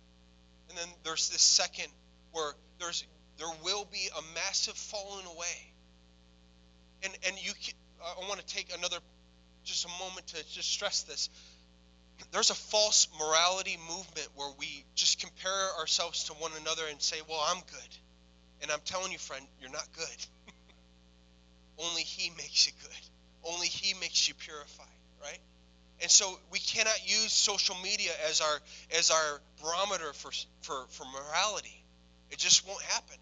And then there's this second where there's there will be a massive falling away and and you can, I want to take another just a moment to just stress this. There's a false morality movement where we just compare ourselves to one another and say, "Well, I'm good," and I'm telling you, friend, you're not good. Only He makes you good. Only He makes you purified, right? And so we cannot use social media as our as our barometer for for for morality. It just won't happen.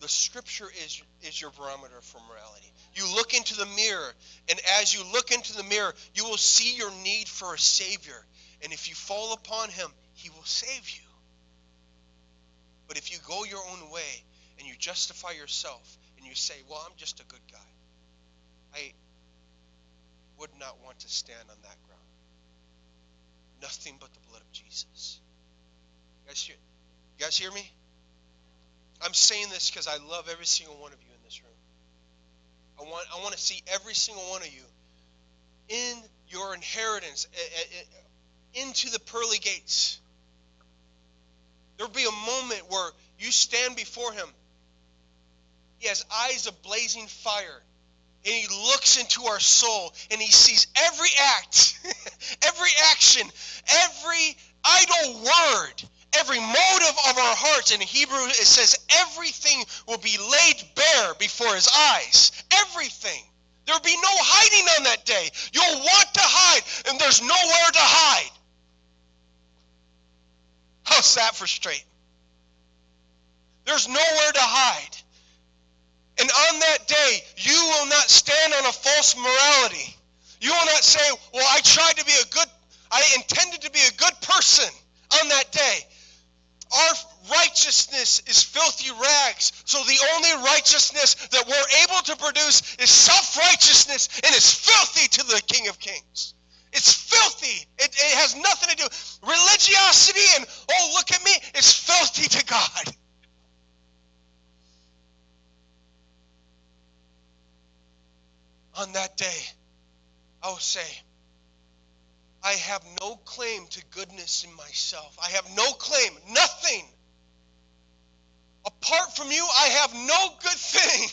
The Scripture is is your barometer for morality. You look into the mirror, and as you look into the mirror, you will see your need for a Savior. And if you fall upon Him, He will save you. But if you go your own way and you justify yourself and you say, Well, I'm just a good guy, I would not want to stand on that ground. Nothing but the blood of Jesus. You guys hear, you guys hear me? I'm saying this because I love every single one of you in this room. I want, I want to see every single one of you in your inheritance, eh, eh, eh, into the pearly gates. There'll be a moment where you stand before him. He has eyes of blazing fire. And he looks into our soul and he sees every act, every action, every idle word every motive of our hearts. In Hebrew, it says everything will be laid bare before his eyes. Everything. There'll be no hiding on that day. You'll want to hide, and there's nowhere to hide. How's that for straight? There's nowhere to hide. And on that day, you will not stand on a false morality. You will not say, Well, I tried to be a good, I intended to be a good person on that day. Our righteousness is filthy rags. So the only righteousness that we're able to produce is self righteousness, and it's filthy to the King of Kings. It's filthy. It, it, has nothing to do. Religiosity and, oh, look at me, it's filthy to God. On that day, I will say, I have no claim to goodness in myself. I have no claim, nothing. Apart from you, I have no good thing.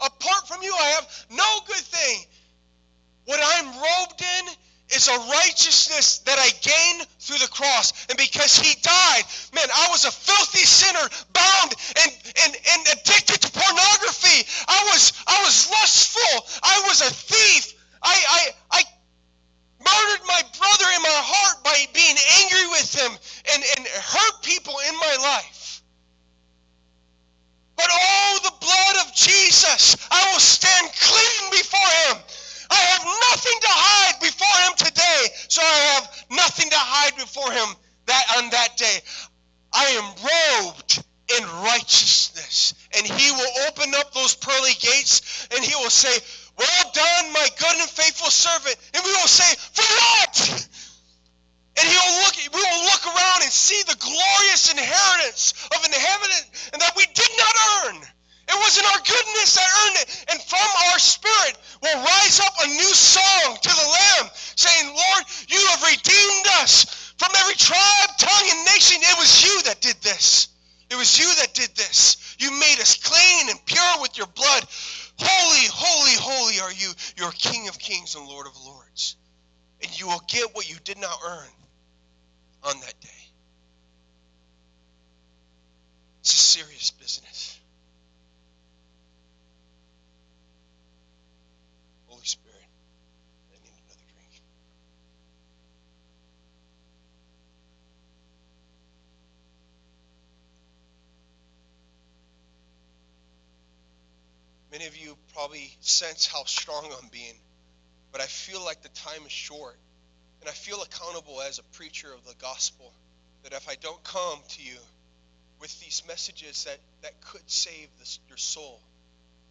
Apart from you, I have no good thing. What I'm robed in is a righteousness that I gain through the cross. And because he died, man, I was a filthy sinner, bound and, and, and addicted to pornography. I was I was lustful. I was a thief. I, I, I murdered my brother in my heart by being angry with him and, and hurt people in my life. But oh, the blood of Jesus, I will stand clean before him. I have nothing to hide before him today, so I have nothing to hide before him that on that day. I am robed in righteousness, and he will open up those pearly gates, and he will say, well done, my good and faithful servant. And we will say, For what? And he'll look, we will look around and see the glorious inheritance of an heaven and that we did not earn. It wasn't our goodness that earned it. And from our spirit will rise up a new song to the Lamb, saying, Lord, you have redeemed us from every tribe, tongue, and nation. It was you that did this. It was you that did this. You made us clean and pure with your blood. Holy, holy, holy are you. You're King of kings and Lord of lords. And you will get what you did not earn on that day. It's a serious business. Holy Spirit, I need another drink. Many of you probably sense how strong I'm being, but I feel like the time is short. And I feel accountable as a preacher of the gospel that if I don't come to you with these messages that, that could save this, your soul,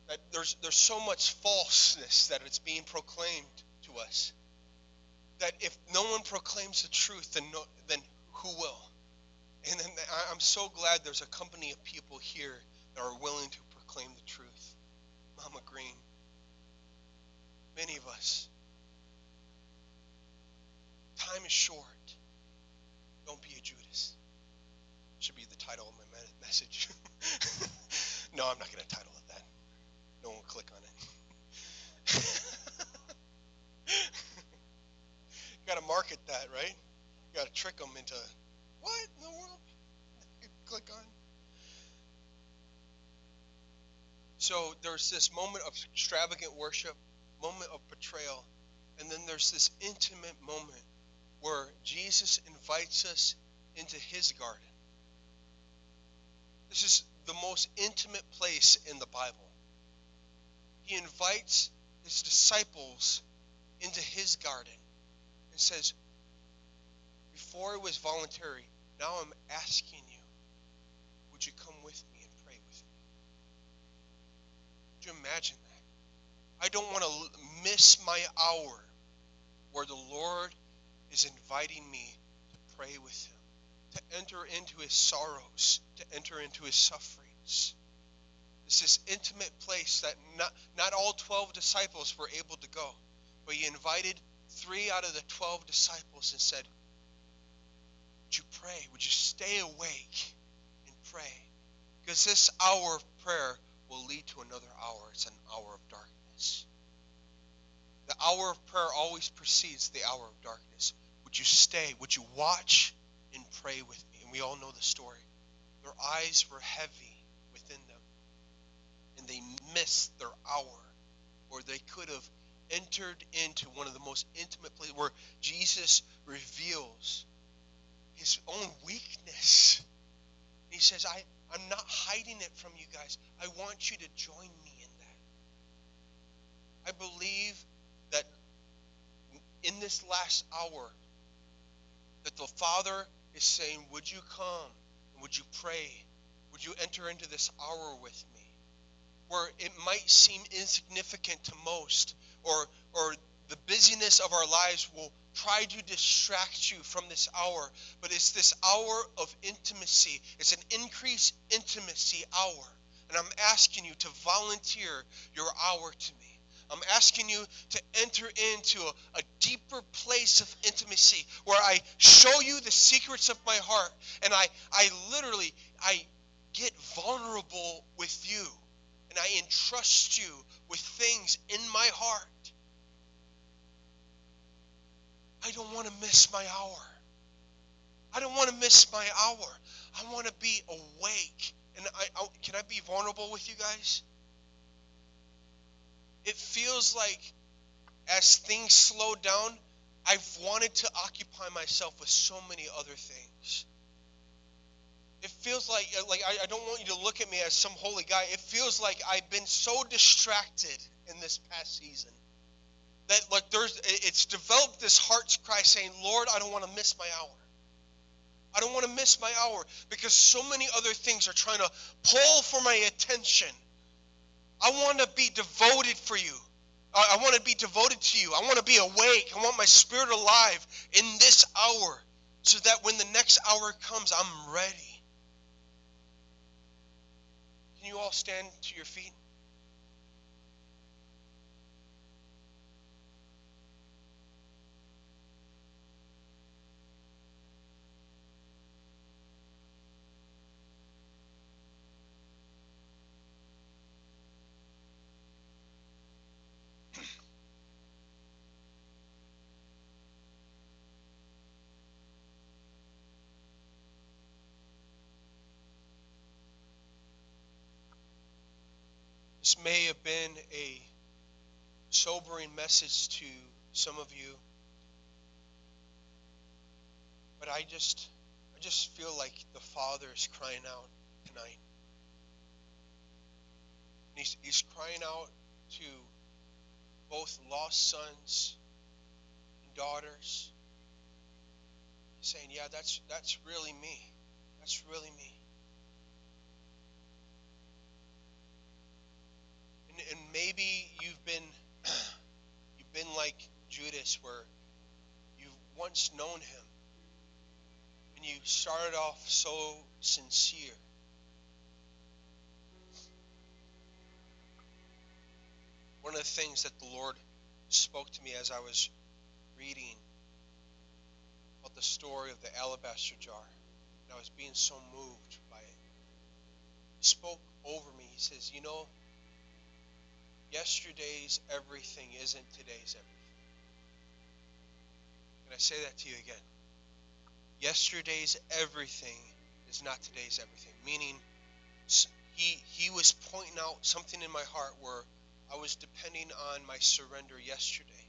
that there's, there's so much falseness that it's being proclaimed to us, that if no one proclaims the truth, then, no, then who will? And then I'm so glad there's a company of people here that are willing to proclaim the truth. Mama Green, many of us. Time is short. Don't be a Judas. Should be the title of my message. no, I'm not going to title it that. No one will click on it. you got to market that, right? You got to trick them into what in the world? click on. So there's this moment of extravagant worship, moment of betrayal, and then there's this intimate moment where Jesus invites us into his garden. This is the most intimate place in the Bible. He invites his disciples into his garden and says, Before it was voluntary, now I'm asking you, would you come with me? Could you imagine that? I don't want to miss my hour where the Lord is inviting me to pray with Him, to enter into His sorrows, to enter into His sufferings. It's this intimate place that not, not all 12 disciples were able to go, but He invited three out of the 12 disciples and said, Would you pray? Would you stay awake and pray? Because this hour of prayer will lead to another hour. It's an hour of darkness. The hour of prayer always precedes the hour of darkness. Would you stay? Would you watch and pray with me? And we all know the story. Their eyes were heavy within them, and they missed their hour or they could have entered into one of the most intimate places where Jesus reveals his own weakness. He says, I, I'm not hiding it from you guys. I want you to join me in that. I believe that in this last hour, that the Father is saying, Would you come? Would you pray? Would you enter into this hour with me? Where it might seem insignificant to most, or or the busyness of our lives will try to distract you from this hour, but it's this hour of intimacy. It's an increased intimacy hour. And I'm asking you to volunteer your hour to me. I'm asking you to enter into a, a, deeper place of intimacy where I show you the secrets of my heart and I, I literally I get vulnerable with you and I entrust you with things in my heart. I don't want to miss my hour. I don't want to miss my hour. I want to be awake. And I, I, can I be vulnerable with you guys? It feels like as things slow down, I've wanted to occupy myself with so many other things. It feels like like I, I don't want you to look at me as some holy guy. It feels like I've been so distracted in this past season that like there's it's developed this heart's cry saying, Lord, I don't want to miss my hour. I don't want to miss my hour because so many other things are trying to pull for my attention. I want to be devoted for you. I want to be devoted to you. I want to be awake. I want my spirit alive in this hour so that when the next hour comes, I'm ready. Can you all stand to your feet? This may have been a sobering message to some of you, but I just I just feel like the Father is crying out tonight. He's, he's crying out to both lost sons and daughters, saying, "Yeah, that's that's really me. That's really me." And maybe you've been you've been like Judas where you've once known him and you started off so sincere. One of the things that the Lord spoke to me as I was reading about the story of the alabaster jar, and I was being so moved by it. He spoke over me. He says, You know, Yesterday's everything isn't today's everything. Can I say that to you again? Yesterday's everything is not today's everything. Meaning, he he was pointing out something in my heart where I was depending on my surrender yesterday.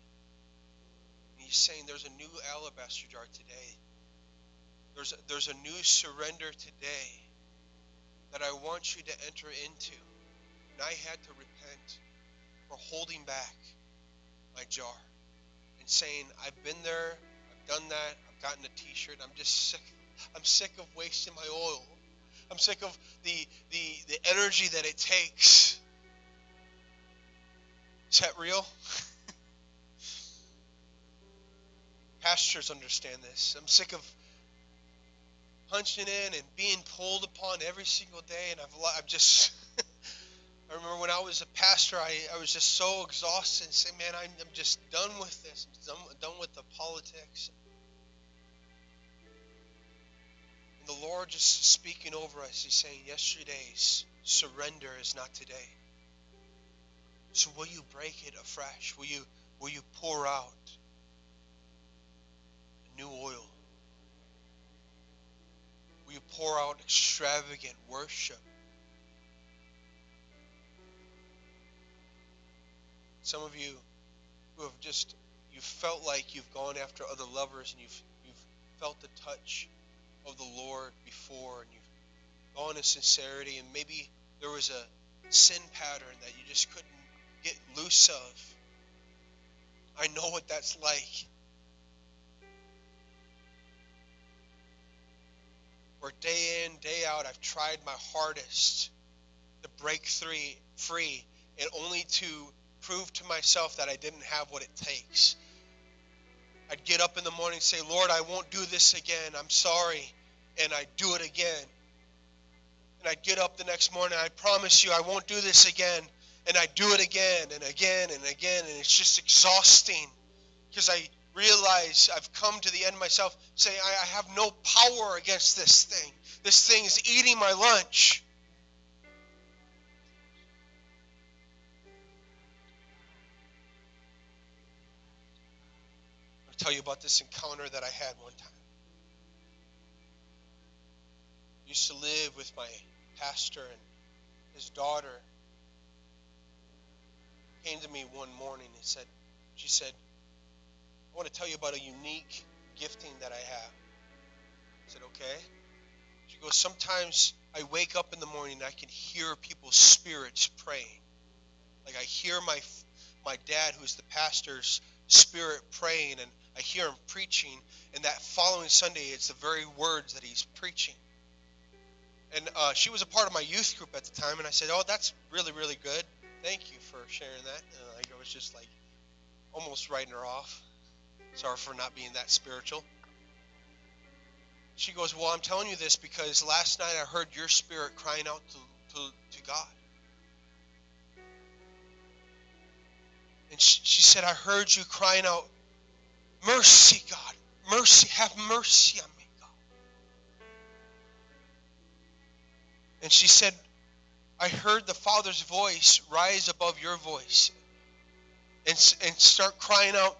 And he's saying there's a new alabaster jar today. There's a, there's a new surrender today that I want you to enter into. And I had to repent for holding back my jar and saying, I've been there, I've done that, I've gotten a t-shirt, I'm just sick. I'm sick of wasting my oil. I'm sick of the the the energy that it takes. Is that real? Pastors understand this. I'm sick of punching in and being pulled upon every single day, and I've I've just I remember when I was a pastor, I, I was just so exhausted and saying, man, I'm, I'm just done with this. I'm done, done with the politics. And the Lord just speaking over us. He's saying, yesterday's surrender is not today. So will you break it afresh? Will you, will you pour out new oil? Will you pour out extravagant worship? Some of you who have just you felt like you've gone after other lovers and you've you've felt the touch of the Lord before and you've gone in sincerity and maybe there was a sin pattern that you just couldn't get loose of. I know what that's like. Where day in, day out, I've tried my hardest to break free, free, and only to prove to myself that I didn't have what it takes. I'd get up in the morning and say, Lord, I won't do this again. I'm sorry. And I'd do it again. And I'd get up the next morning, I promise you, I won't do this again. and I'd do it again and again and again, and it's just exhausting because I realize I've come to the end myself, saying I, I have no power against this thing. This thing is eating my lunch. Tell you about this encounter that I had one time. I used to live with my pastor and his daughter came to me one morning and said, she said, I want to tell you about a unique gifting that I have. I said, okay. She goes, sometimes I wake up in the morning and I can hear people's spirits praying. Like I hear my my dad, who's the pastor's spirit praying, and I hear him preaching, and that following Sunday, it's the very words that he's preaching. And uh, she was a part of my youth group at the time, and I said, "Oh, that's really, really good. Thank you for sharing that." And I was just like almost writing her off. Sorry for not being that spiritual. She goes, Well, I'm telling you this because last night I heard your spirit crying out to, to, to God. And she, she said, I heard you crying out, Mercy, God. Mercy. Have mercy on me, God. And she said, I heard the Father's voice rise above your voice and, and start crying out,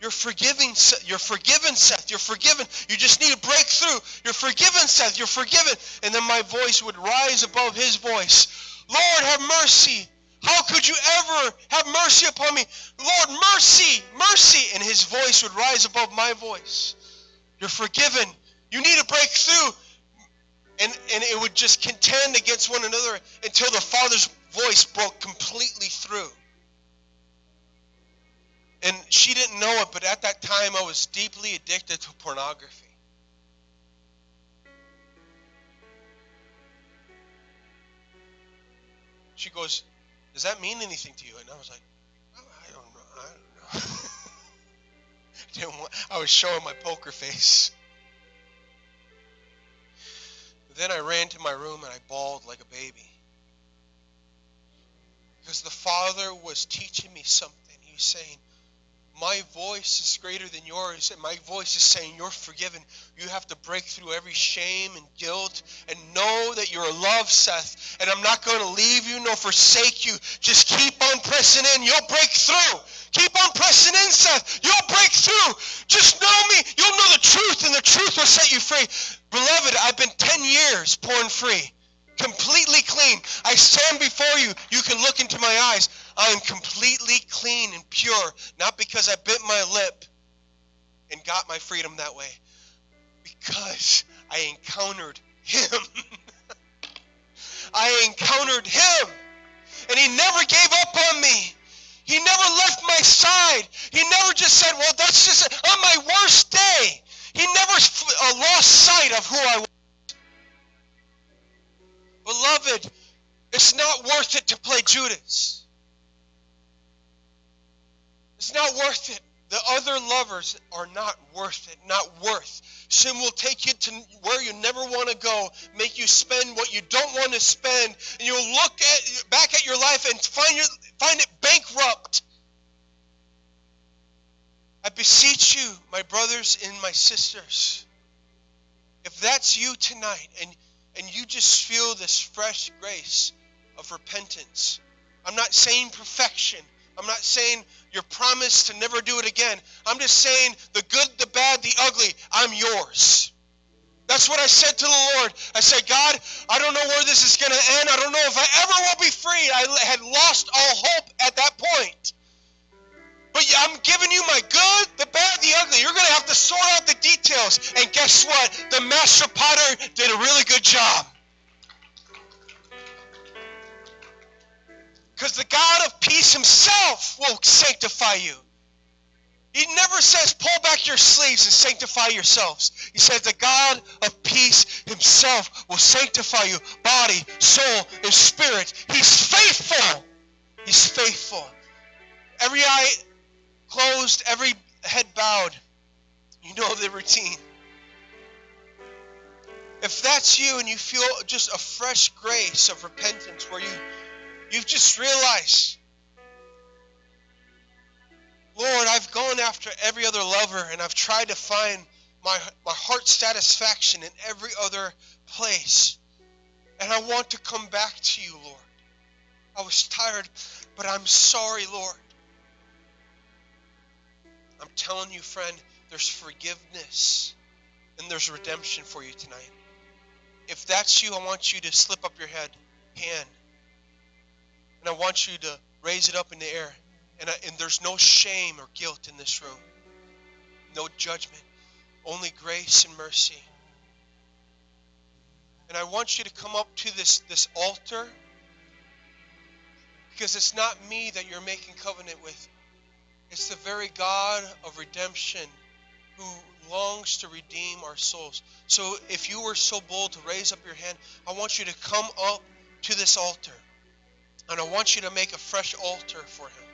you're forgiving. You're forgiven, Seth. You're forgiven. You just need a breakthrough. You're forgiven, Seth. You're forgiven. And then my voice would rise above his voice. Lord, have mercy. How could you ever have mercy upon me? Lord, mercy, mercy. And his voice would rise above my voice. You're forgiven. You need a breakthrough. And, and it would just contend against one another until the Father's voice broke completely through. And she didn't know it, but at that time I was deeply addicted to pornography. She goes, Does that mean anything to you? And I was like, I don't know. I don't know. I, didn't want, I was showing my poker face. Then I ran to my room and I bawled like a baby. Because the Father was teaching me something. He was saying, my voice is greater than yours, and my voice is saying, You're forgiven. You have to break through every shame and guilt and know that you're loved, Seth. And I'm not going to leave you nor forsake you. Just keep on pressing in. You'll break through. Keep on pressing in, Seth. You'll break through. Just know me. You'll know the truth, and the truth will set you free. Beloved, I've been 10 years porn free completely clean. I stand before you. You can look into my eyes. I am completely clean and pure, not because I bit my lip and got my freedom that way, because I encountered Him. I encountered Him, and He never gave up on me. He never left my side. He never just said, Well, that's just on my worst day. He never uh, lost sight of who I was. Beloved, it's not worth it to play Judas. It's not worth it. The other lovers are not worth it, not worth. Sin will take you to where you never want to go, make you spend what you don't want to spend, and you'll look at back at your life and find your, find it bankrupt. I beseech you, my brothers and my sisters, if that's you tonight and and you just feel this fresh grace of repentance. I'm not saying perfection. I'm not saying your promise to never do it again. I'm just saying the good, the bad, the ugly, I'm yours. That's what I said to the Lord. I said, God, I don't know where this is going to end. I don't know if I ever will be free. I had lost all hope at that point. But I'm giving you my good, the bad, the ugly. You're going to have to sort out the details. And guess what? The master potter did a really good job. Because the God of peace himself will sanctify you. He never says, pull back your sleeves and sanctify yourselves. He says, the God of peace himself will sanctify you, body, soul, and spirit. He's faithful. He's faithful. Every eye closed, every head bowed. You know the routine. If that's you and you feel just a fresh grace of repentance where you you've just realized, Lord, I've gone after every other lover and I've tried to find my, my heart satisfaction in every other place. And I want to come back to you, Lord. I was tired, but I'm sorry, Lord. I'm telling you, friend, there's forgiveness and there's redemption for you tonight. If that's you, I want you to slip up your head, hand, and I want you to raise it up in the air. And, I, and there's no shame or guilt in this room, no judgment, only grace and mercy. And I want you to come up to this, this altar because it's not me that you're making covenant with. It's the very God of redemption who longs to redeem our souls. So if you were so bold to raise up your hand, I want you to come up to this altar. And I want you to make a fresh altar for him.